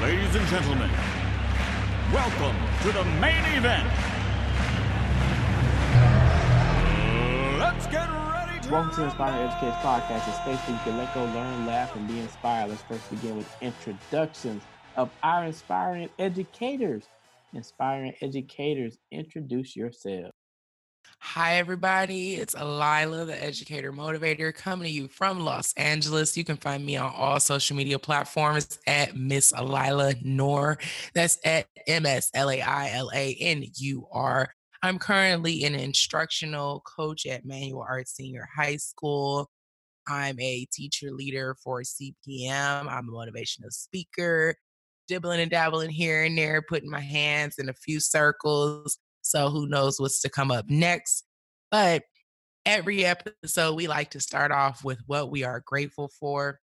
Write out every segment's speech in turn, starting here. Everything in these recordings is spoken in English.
Ladies and gentlemen, welcome to the main event. Let's get ready to Welcome to Inspiring Educators Podcast, a space where you can let go, learn, laugh, and be inspired. Let's first begin with introductions of our inspiring educators. Inspiring educators, introduce yourselves. Hi, everybody. It's Alila, the educator motivator, coming to you from Los Angeles. You can find me on all social media platforms at Miss Alila Nur. That's at M S L A I L A N U R. I'm currently an instructional coach at Manual Arts Senior High School. I'm a teacher leader for CPM. I'm a motivational speaker, dibbling and dabbling here and there, putting my hands in a few circles. So who knows what's to come up next. But every episode, we like to start off with what we are grateful for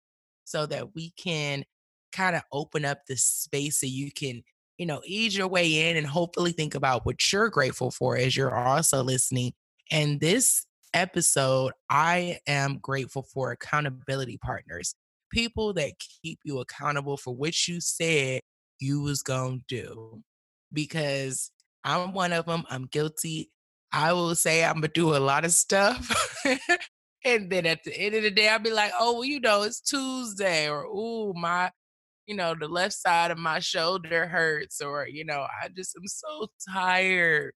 so that we can kind of open up the space so you can, you know, ease your way in and hopefully think about what you're grateful for as you're also listening. And this episode, I am grateful for accountability partners, people that keep you accountable for what you said you was going to do. Because I'm one of them. I'm guilty. I will say I'm gonna do a lot of stuff. and then at the end of the day, I'll be like, oh, well, you know, it's Tuesday, or ooh, my, you know, the left side of my shoulder hurts, or, you know, I just am so tired.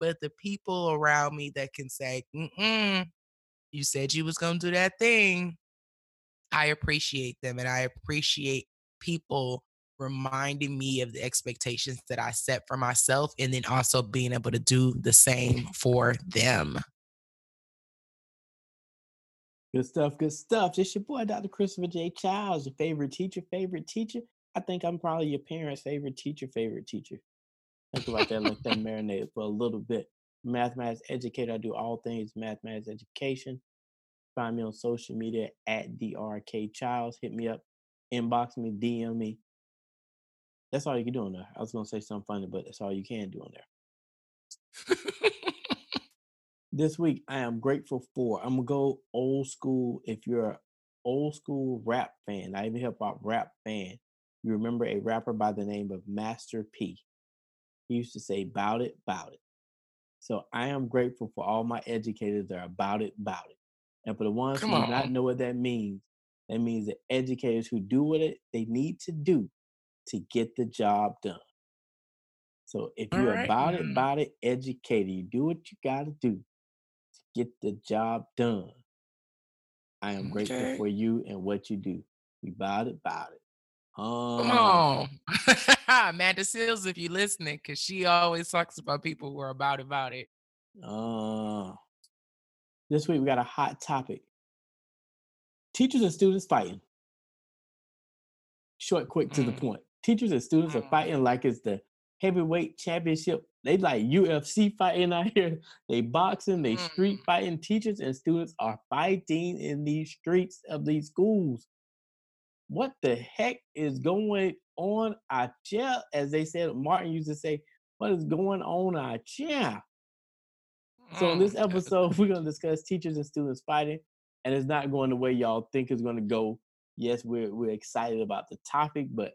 But the people around me that can say, mm you said you was gonna do that thing. I appreciate them and I appreciate people reminding me of the expectations that I set for myself and then also being able to do the same for them. Good stuff, good stuff. It's your boy, Dr. Christopher J. Childs, your favorite teacher, favorite teacher. I think I'm probably your parents' favorite teacher, favorite teacher. Think about that, let that marinate for a little bit. Mathematics educator, I do all things mathematics education. Find me on social media at DRK Childs. Hit me up, inbox me, DM me. That's all you can do on there. I was gonna say something funny, but that's all you can do on there. this week, I am grateful for. I'm gonna go old school. If you're an old school rap fan, I even hip hop rap fan, you remember a rapper by the name of Master P. He used to say, "Bout it, bout it." So I am grateful for all my educators that are about it, about it. And for the ones Come who do not know what that means, that means that educators who do what it they need to do to get the job done. So if you're right. about it, Mm. about it, educator, you do what you gotta do to get the job done. I am grateful Okay. for you and what you do. You about it, about it. Come Um, on. Amanda Seales, if you're listening, because she always talks about people who are about about it. uh, this week we got a hot topic. Teachers and students fighting. Short, quick, to the Mm. point. Teachers and students are Mm. fighting like it's the heavyweight championship. They like UFC fighting out here. They boxing, they street Mm. fighting. Teachers and students are fighting in these streets of these schools. What the heck is going on out here? As they said, Martin used to say, what is going on out here? So in this Mm. episode, we're gonna discuss teachers and students fighting, and it's not going the way y'all think it's gonna go. Yes, we're we're excited about the topic, but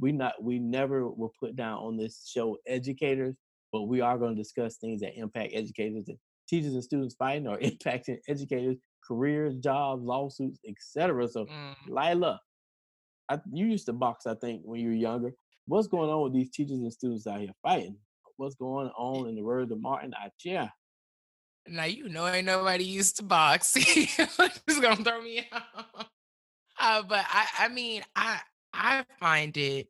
we not we never will put down on this show educators, but we are going to discuss things that impact educators and teachers and students fighting or impacting educators, careers, jobs, lawsuits, etc. So Mm. Laila, I, you used to box, I think, when you were younger. What's going on with these teachers and students out here fighting? What's going on in the words of Martin here? Now you know ain't nobody used to box. He's gonna throw me out. Uh, but I, I mean, I I find it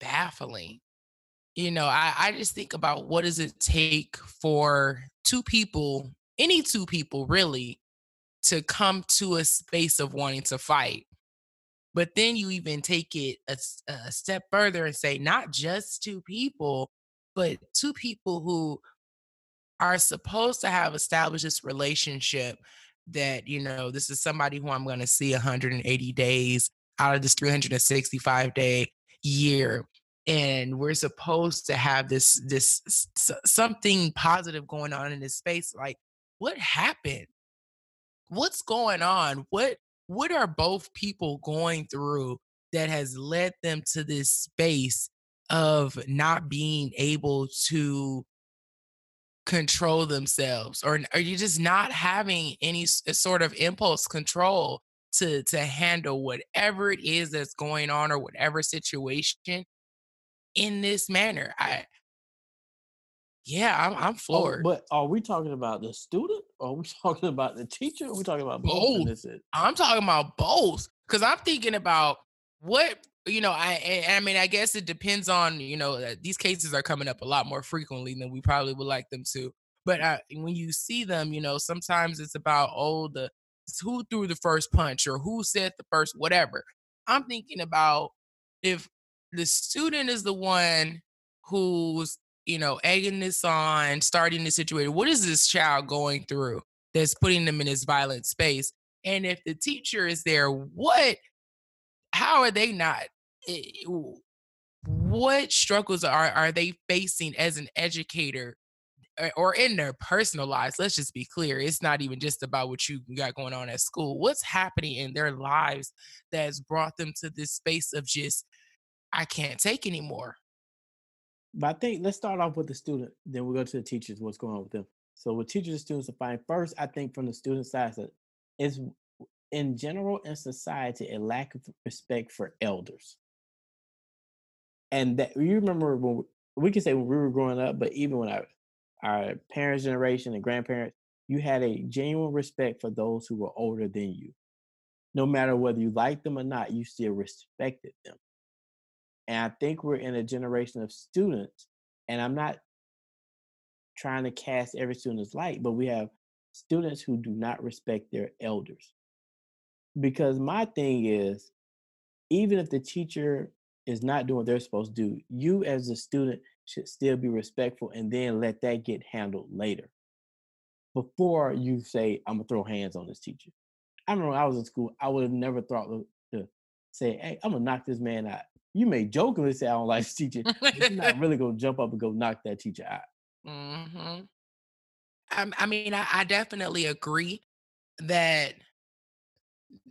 baffling. You know, I, I just think about what does it take for two people, any two people really, to come to a space of wanting to fight. But then you even take it a step further and say not just two people, but two people who are supposed to have established this relationship that you know this is somebody who i'm going to see 180 days out of this 365 day year and we're supposed to have this this something positive going on in this space like what happened? What's going on? What what are both people going through that has led them to this space of not being able to control themselves or are you just not having any sort of impulse control to to handle whatever it is that's going on or whatever situation in this manner i yeah i'm, I'm oh, floored. oh, but are we talking about the student? Or are we talking about the teacher? Are we talking about both, both. i'm talking about both because i'm thinking about what you know i i mean i guess it depends on you know these cases are coming up a lot more frequently than we probably would like them to but uh, when you see them you know sometimes it's about oh the who threw the first punch or who said the first whatever. I'm thinking about if the student is the one who's you know egging this on starting the situation what is this child going through that's putting them in this violent space? And if the teacher is there what how are they not eh, what struggles are are they facing as an educator Eh, or in their personal lives let's just be clear it's not even just about what you got going on at school what's happening in their lives that's brought them to this space of just i can't take anymore but i think let's start off with the student then we'll go to the teachers what's going on with them so with teachers and students to find first i think from the student side it's in general in society a lack of respect for elders. And that you remember when we can say when we were growing up, but even when our our parents' generation and grandparents, you had a genuine respect for those who were older than you. No matter whether you liked them or not, you still respected them. And I think we're in a generation of students, and I'm not trying to cast every student light, but we have students who do not respect their elders because my thing is even if the teacher is not doing what they're supposed to do you as a student should still be respectful and then let that get handled later. Before you say i'm gonna throw hands on this teacher. I remember when i was in school i would have never thought to say hey i'm gonna knock this man out. You may jokingly say i don't like this teacher but you're not really gonna jump up and go knock that teacher out. Mm-hmm. I, I mean I, I definitely agree that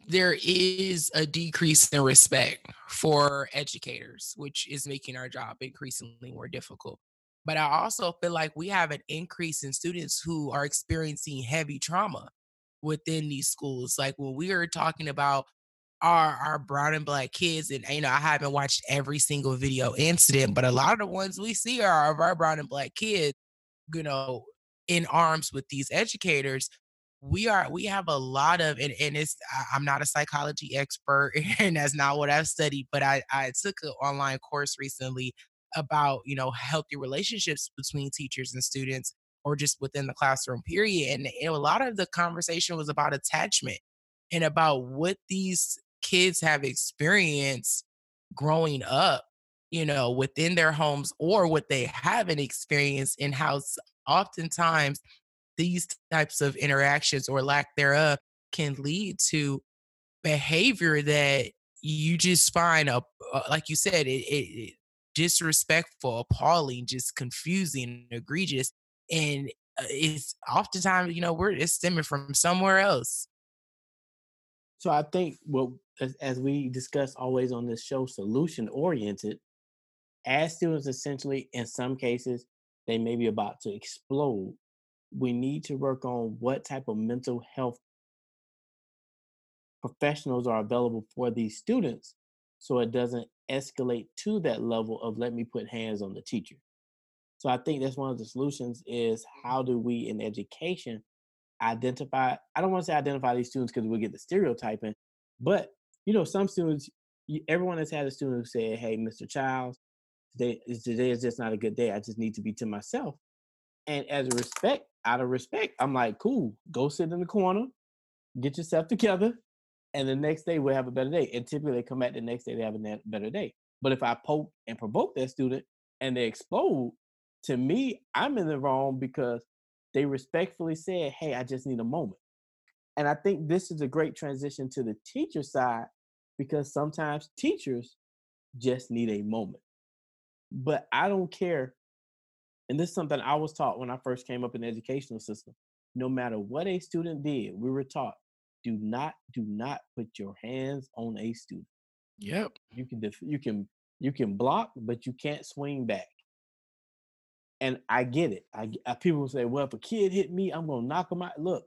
there is a decrease in respect for educators, which is making our job increasingly more difficult. But I also feel like we have an increase in students who are experiencing heavy trauma within these schools. Like when we are talking about our our brown and black kids, and you know, I haven't watched every single video incident, but a lot of the ones we see are of our brown and black kids, you know, in arms with these educators we are we have a lot of and, and it's i'm not a psychology expert and that's not what i've studied but i i took an online course recently about you know healthy relationships between teachers and students or just within the classroom period and, and a lot of the conversation was about attachment and about what these kids have experienced growing up you know within their homes or what they haven't experienced in house oftentimes these types of interactions or lack thereof can lead to behavior that you just find a uh, like you said it, it, it disrespectful appalling just confusing egregious and uh, it's oftentimes you know we're it's stemming from somewhere else. So i think well as, as we discuss always on this show solution oriented as students essentially in some cases they may be about to explode we need to work on what type of mental health professionals are available for these students so it doesn't escalate to that level of let me put hands on the teacher. So i think that's one of the solutions is how do we in education identify i don't want to say identify these students because we get the stereotyping but you know some students everyone has had a student who said hey mr childs today, today is just not a good day. I just need to be to myself. And as a respect, out of respect, I'm like, cool, go sit in the corner, get yourself together, and the next day we'll have a better day. And typically they come back the next day, they have a better day. But if I poke and provoke that student and they explode, to me, I'm in the wrong because they respectfully said, hey, I just need a moment. And I think this is a great transition to the teacher side because sometimes teachers just need a moment. But I don't care and this is something I was taught when I first came up in the educational system. No matter what a student did, we were taught do not do not put your hands on a student. Yep. You can def- you can you can block, but you can't swing back. And I get it. I, I people say, well, if a kid hit me, I'm gonna knock him out. Look,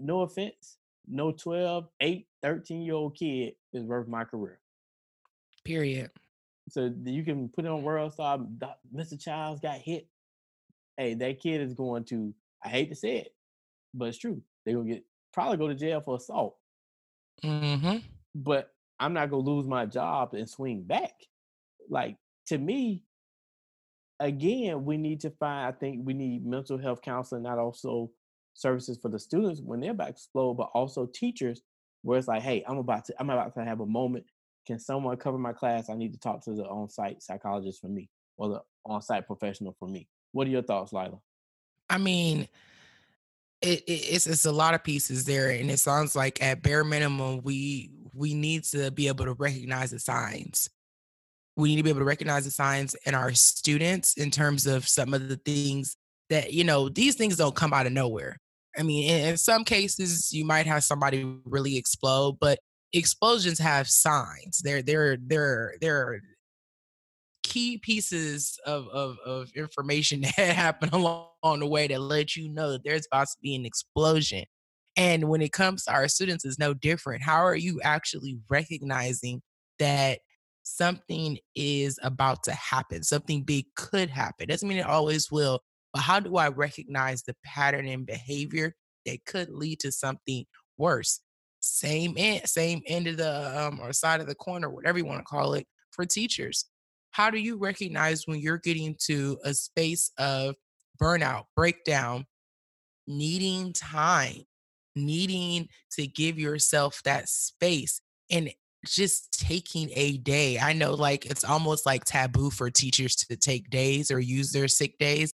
no offense, no 12, 8, 13 year old kid is worth my career. Period. So you can put it on World Star. Mr. Childs got hit. Hey, that kid is going to. I hate to say it, but it's true. They're gonna get probably go to jail for assault. Mm-hmm. But I'm not gonna lose my job and swing back. Like to me, again, we need to find. I think we need mental health counseling, not also services for the students when they're about to explode, but also teachers where it's like, hey, I'm about to I'm about to have a moment. Can someone cover my class? I need to talk to the on-site psychologist for me or the on-site professional for me. What are your thoughts, Laila? I mean, it, it, it's it's a lot of pieces there, and it sounds like at bare minimum we we need to be able to recognize the signs. We need to be able to recognize the signs in our students in terms of some of the things that you know these things don't come out of nowhere. I mean, in, in some cases you might have somebody really explode, but explosions have signs. They're they're they're they're key pieces of, of, of information that happen along the way that let you know that there's about to be an explosion. And when it comes to our students, it's no different. How are you actually recognizing that something is about to happen? Something big could happen. Doesn't mean it always will, but how do I recognize the pattern and behavior that could lead to something worse? Same end, same end of the um, or side of the corner, whatever you want to call it, for teachers how do you recognize when you're getting to a space of burnout, breakdown, needing time, needing to give yourself that space and just taking a day. I know like it's almost like taboo for teachers to take days or use their sick days.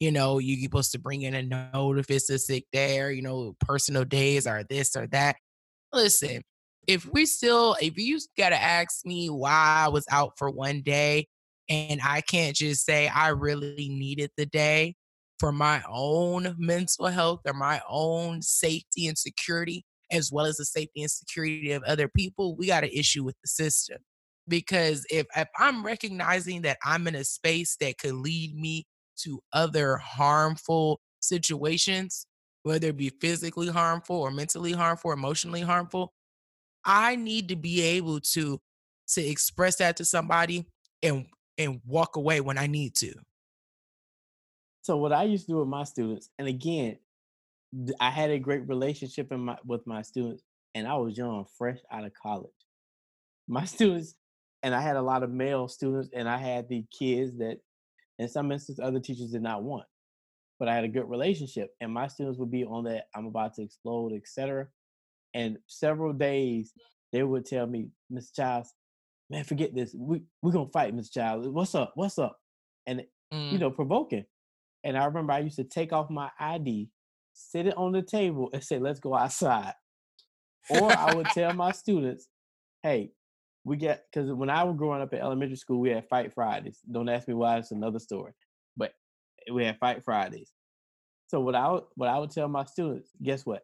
You know, you're supposed to bring in a note if it's a sick day or, you know, personal days or this or that. Listen, if we still, if you got to ask me why I was out for one day and I can't just say I really needed the day for my own mental health or my own safety and security, as well as the safety and security of other people, we got an issue with the system. Because if, if I'm recognizing that I'm in a space that could lead me to other harmful situations, whether it be physically harmful or mentally harmful or emotionally harmful, I need to be able to to express that to somebody and and walk away when I need to. So what I used to do with my students, and again, I had a great relationship in my with my students, and I was young, fresh out of college. My students, and I had a lot of male students, and I had the kids that, in some instances, other teachers did not want. But I had a good relationship, and my students would be on that I'm about to explode, etc. And several days they would tell me, Miss Childs, man, forget this. We we're gonna fight, Miss Childs. What's up? What's up? And mm. you know, provoking. And I remember I used to take off my ID, sit it on the table, and say, "Let's go outside." Or I would tell my students, "Hey, we get because when I was growing up in elementary school, we had Fight Fridays. Don't ask me why; it's another story. We had Fight Fridays. So what I would, what I would tell my students, guess what?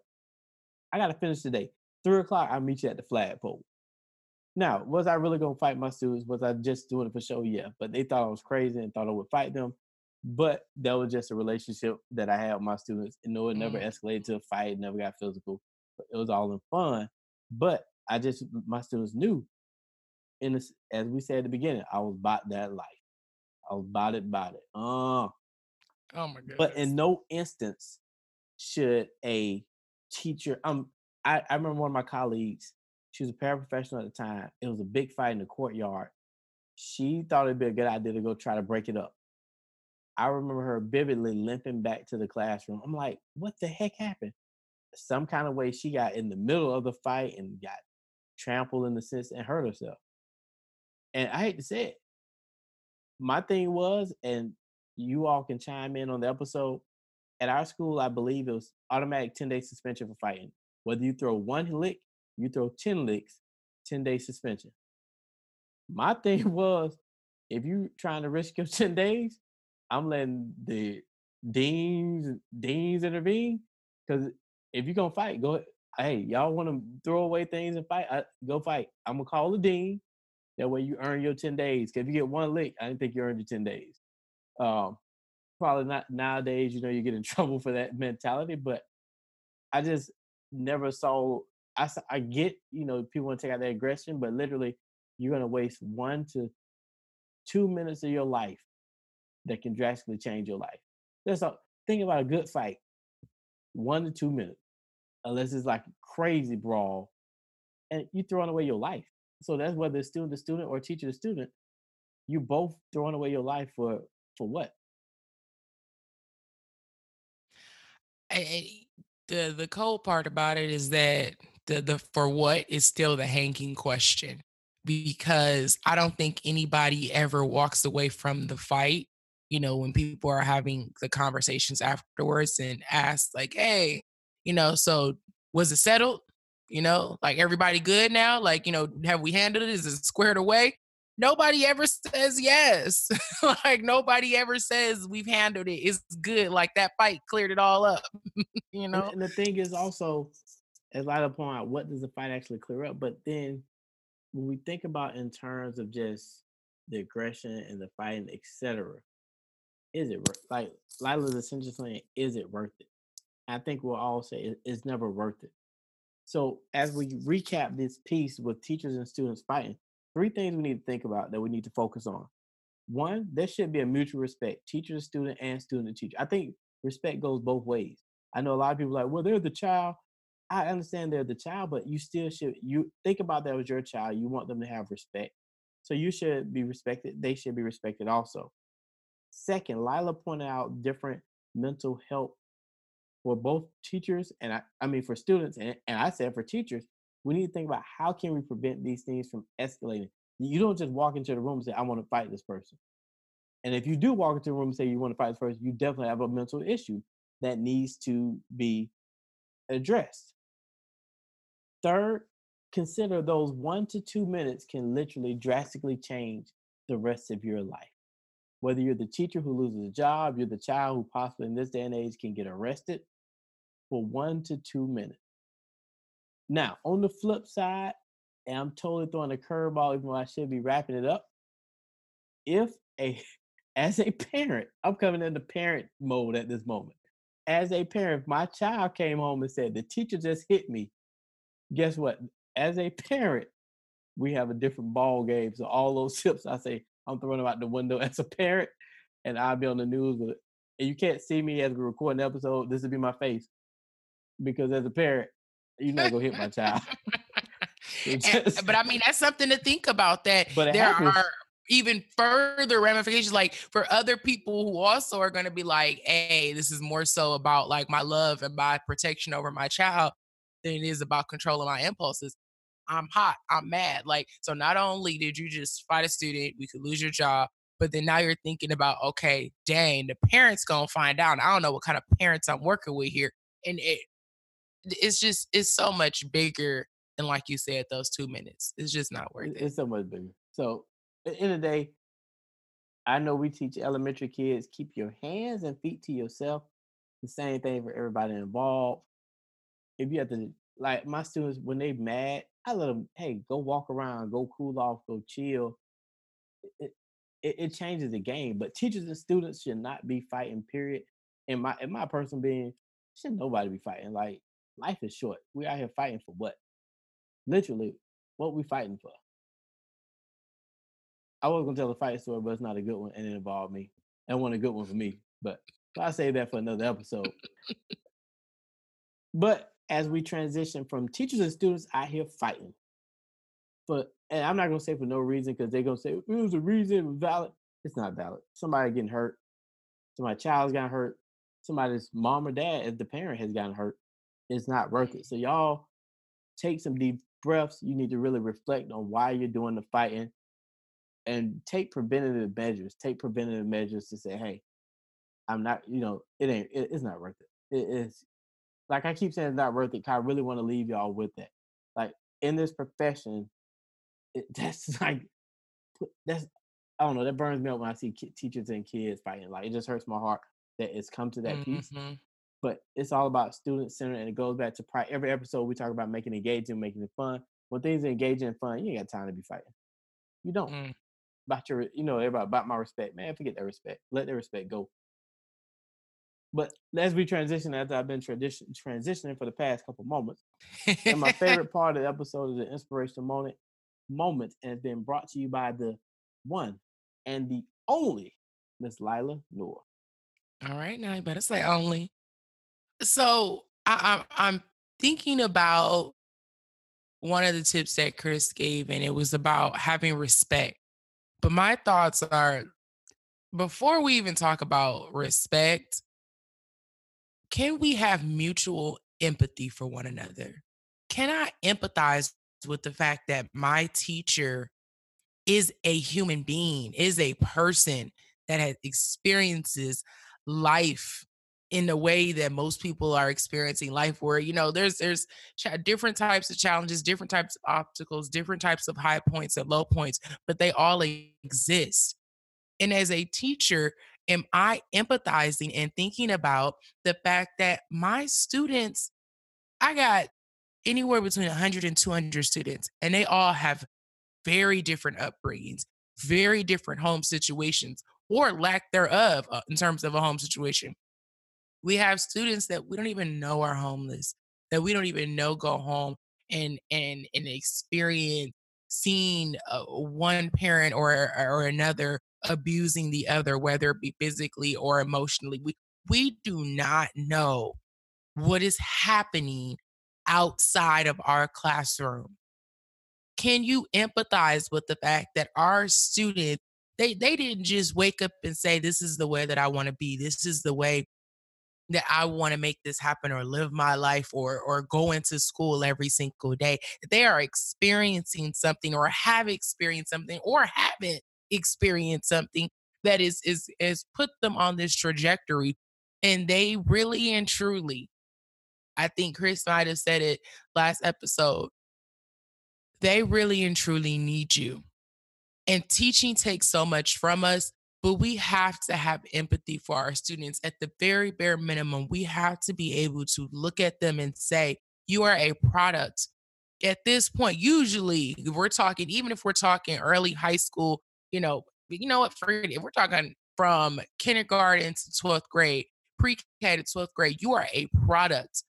I got to finish today. Three o'clock, I'll meet you at the flagpole. Now, was I really gonna fight my students? Was I just doing it for show? Yeah, but they thought I was crazy and thought I would fight them. But that was just a relationship that I had with my students. And no, it never mm. escalated to a fight, never got physical. But it was all in fun. But I just my students knew. This, as we said at the beginning, I was about that life. I was about it, about it. Uh, oh my god! But in no instance should a teacher. Um, I, I remember one of my colleagues. She was a paraprofessional at the time. It was a big fight in the courtyard. She thought it'd be a good idea to go try to break it up. I remember her vividly limping back to the classroom. I'm like, what the heck happened? Some kind of way she got in the middle of the fight and got trampled in the sense and hurt herself. And I hate to say it. My thing was, and you all can chime in on the episode. At our school, I believe it was automatic 10 day suspension for fighting. Whether you throw one lick, you throw 10 licks, 10 day suspension. My thing was, if you're trying to risk your 10 days, I'm letting the deans deans intervene. Because if you're gonna fight, go hey, y'all want to throw away things and fight? I, go fight. I'm gonna call the dean. That way you earn your ten days. Cause if you get one lick, I didn't think you earned your ten days. Um, probably not nowadays. You know, you get in trouble for that mentality. But I just never saw. I I get you know people want to take out their aggression, but literally you're gonna waste one to two minutes of your life that can drastically change your life. That's a think about a good fight. One to two minutes unless it's like crazy brawl, and you throwing away your life. So that's whether it's student to student or teacher to student, you both throwing away your life for for what? I, the the cold part about it is that the the for what is still the hanging question because I don't think anybody ever walks away from the fight. You know, when people are having the conversations afterwards and ask like, "Hey, you know, so was it settled? You know, like everybody good now? Like, you know, have we handled it? Is it squared away? Nobody ever says yes. like nobody ever says we've handled it. It's good. Like that fight cleared it all up. you know. And, the thing is also, as I point out, what does the fight actually clear up? But then when we think about in terms of just the aggression and the fighting, etc., is it like Laila's essentially saying, is it worth it? I think we'll all say it's never worth it. So as we recap this piece with teachers and students fighting, three things we need to think about that we need to focus on. One, there should be a mutual respect, teacher to student and student to teacher. I think respect goes both ways. I know a lot of people like, well, they're the child. I understand they're the child, but you still should you think about that as your child. You want them to have respect. So you should be respected. They should be respected also. Second, Laila pointed out different mental health for both teachers and I, I mean for students and, and I said for teachers, we need to think about how can we prevent these things from escalating. You don't just walk into the room and say, I want to fight this person. And if you do walk into the room and say you want to fight this person, you definitely have a mental issue that needs to be addressed. Third, consider those one to two minutes can literally drastically change the rest of your life. Whether you're the teacher who loses a job, you're the child who possibly in this day and age can get arrested, for one to two minutes. Now, on the flip side, and I'm totally throwing a curveball, even though I should be wrapping it up. If a, as a parent, I'm coming into parent mode at this moment. As a parent, my child came home and said, the teacher just hit me, guess what? As a parent, we have a different ball game. So all those tips I say, I'm throwing them out the window as a parent, and I'll be on the news with it. And you can't see me as we record an episode. This will be my face because as a parent, you're not gonna hit my child. just, but I mean, that's something to think about. That but there happens. are even further ramifications, like for other people who also are going to be like, "Hey, this is more so about like my love and my protection over my child than it is about controlling my impulses." I'm hot. I'm mad. Like, so not only did you just fight a student, we could lose your job, but then now you're thinking about, okay, dang, the parents gonna find out. I don't know what kind of parents I'm working with here, and it it's just it's so much bigger than like you said those two minutes. It's just not worth it. It's so much bigger. So at the end of the day, I know we teach elementary kids keep your hands and feet to yourself. The same thing for everybody involved. If you have to like my students when they mad, I let them hey go walk around, go cool off, go chill. It, it, it changes the game, but teachers and students should not be fighting. Period. In my in my personal being, should nobody be fighting. Like life is short. We out here fighting for what? Literally, what we fighting for? I was gonna tell a fight story, but it's not a good one, and it involved me. That wasn't a good one for me, but I'll save that for another episode. but as we transition from teachers and students out here fighting, but and I'm not gonna say for no reason because they're gonna say it was a reason, it was valid. It's not valid. Somebody getting hurt, somebody's child's got hurt, somebody's mom or dad, as the parent, has gotten hurt it's not worth it. So y'all take some deep breaths. You need to really reflect on why you're doing the fighting and take preventative measures. Take preventative measures to say, hey, I'm not, you know, it ain't, it, it's not worth it. It is, like I keep saying, it's not worth it. I really want to leave y'all with that. Like in this profession, it, that's like, that's, I don't know, that burns me up when I see teachers and kids fighting. Like it just hurts my heart that it's come to that mm-hmm. piece. But it's all about student centered and it goes back to pri- every episode we talk about making it engaging, making it fun. When things are engaging and fun, you ain't got time to be fighting. You don't. Mm. About your, you know, everybody about my respect, man. Forget that respect. Let that respect go. But as we transition, as I've been tradition transitioning for the past couple moments, and my favorite part of the episode is the inspirational moment, moment, and it's been brought to you by the one and the only Miss Laila Nur. All right, now you better say only. So I, I, I'm thinking about one of the tips that Chris gave, and it was about having respect. But my thoughts are before we even talk about respect, can we have mutual empathy for one another? Can I empathize with the fact that my teacher is a human being, is a person that has experiences life in the way that most people are experiencing life where you know there's there's cha- different types of challenges different types of obstacles different types of high points and low points but they all exist. And as a teacher am i empathizing and thinking about the fact that my students i got anywhere between 100 and 200 students and they all have very different upbringings very different home situations or lack thereof uh, in terms of a home situation we have students that we don't even know are homeless, that we don't even know go home and and and experience seeing uh, one parent or or another abusing the other, whether it be physically or emotionally. We we do not know what is happening outside of our classroom. Can you empathize with the fact that our students they they didn't just wake up and say this is the way that I want to be. This is the way that I want to make this happen or live my life or or go into school every single day. They are experiencing something or have experienced something or haven't experienced something that is is is put them on this trajectory and they really and truly I think Chris might have said it last episode. They really and truly need you. And teaching takes so much from us but we have to have empathy for our students. At the very bare minimum, we have to be able to look at them and say, You are a product. At this point, usually we're talking, even if we're talking early high school, you know, you know what. If we're talking from kindergarten to 12th grade, pre K to 12th grade, you are a product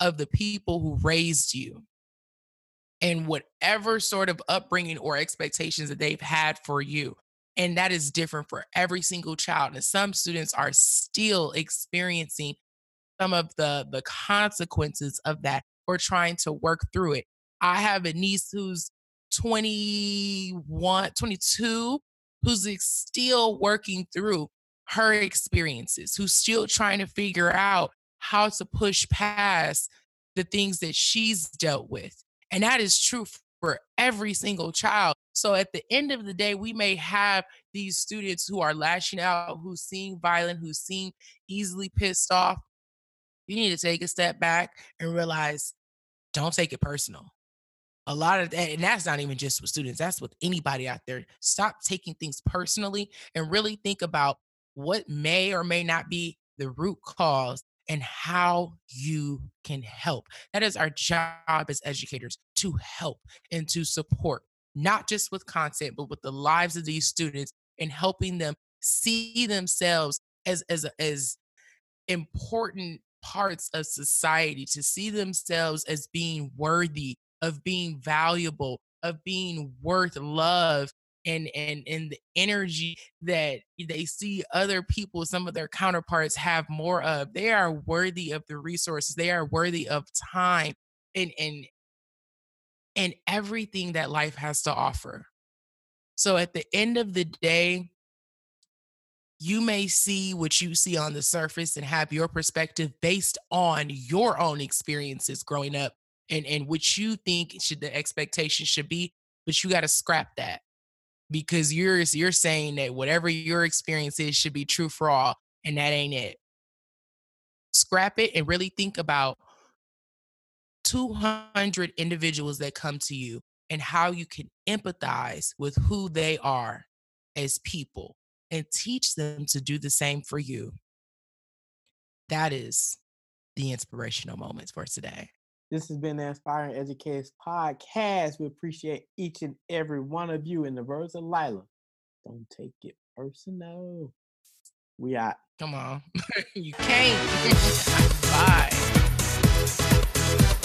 of the people who raised you and whatever sort of upbringing or expectations that they've had for you. And that is different for every single child. And some students are still experiencing some of the, the consequences of that or trying to work through it. I have a niece who's 21, 22, who's still working through her experiences, who's still trying to figure out how to push past the things that she's dealt with. And that is true for every single child. So at the end of the day, we may have these students who are lashing out, who seem violent, who seem easily pissed off. You need to take a step back and realize don't take it personal. A lot of that, and that's not even just with students, that's with anybody out there. Stop taking things personally and really think about what may or may not be the root cause and how you can help. That is our job as educators to help and to support, not just with content, but with the lives of these students and helping them see themselves as as as important parts of society to see themselves as being worthy of being valuable of being worth love and and and the energy that they see other people some of their counterparts have more of. They are worthy of the resources. They are worthy of time and and and everything that life has to offer. So at the end of the day you may see what you see on the surface and have your perspective based on your own experiences growing up and and what you think should the expectation should be but you got to scrap that because you're you're saying that whatever your experience is should be true for all and that ain't it. Scrap it and really think about 200 individuals that come to you and how you can empathize with who they are as people and teach them to do the same for you that is the inspirational moments for today. This has been the Inspiring Educators Podcast. We appreciate each and every one of you. In the words of Laila, don't take it personal. We out. Come on. you can't.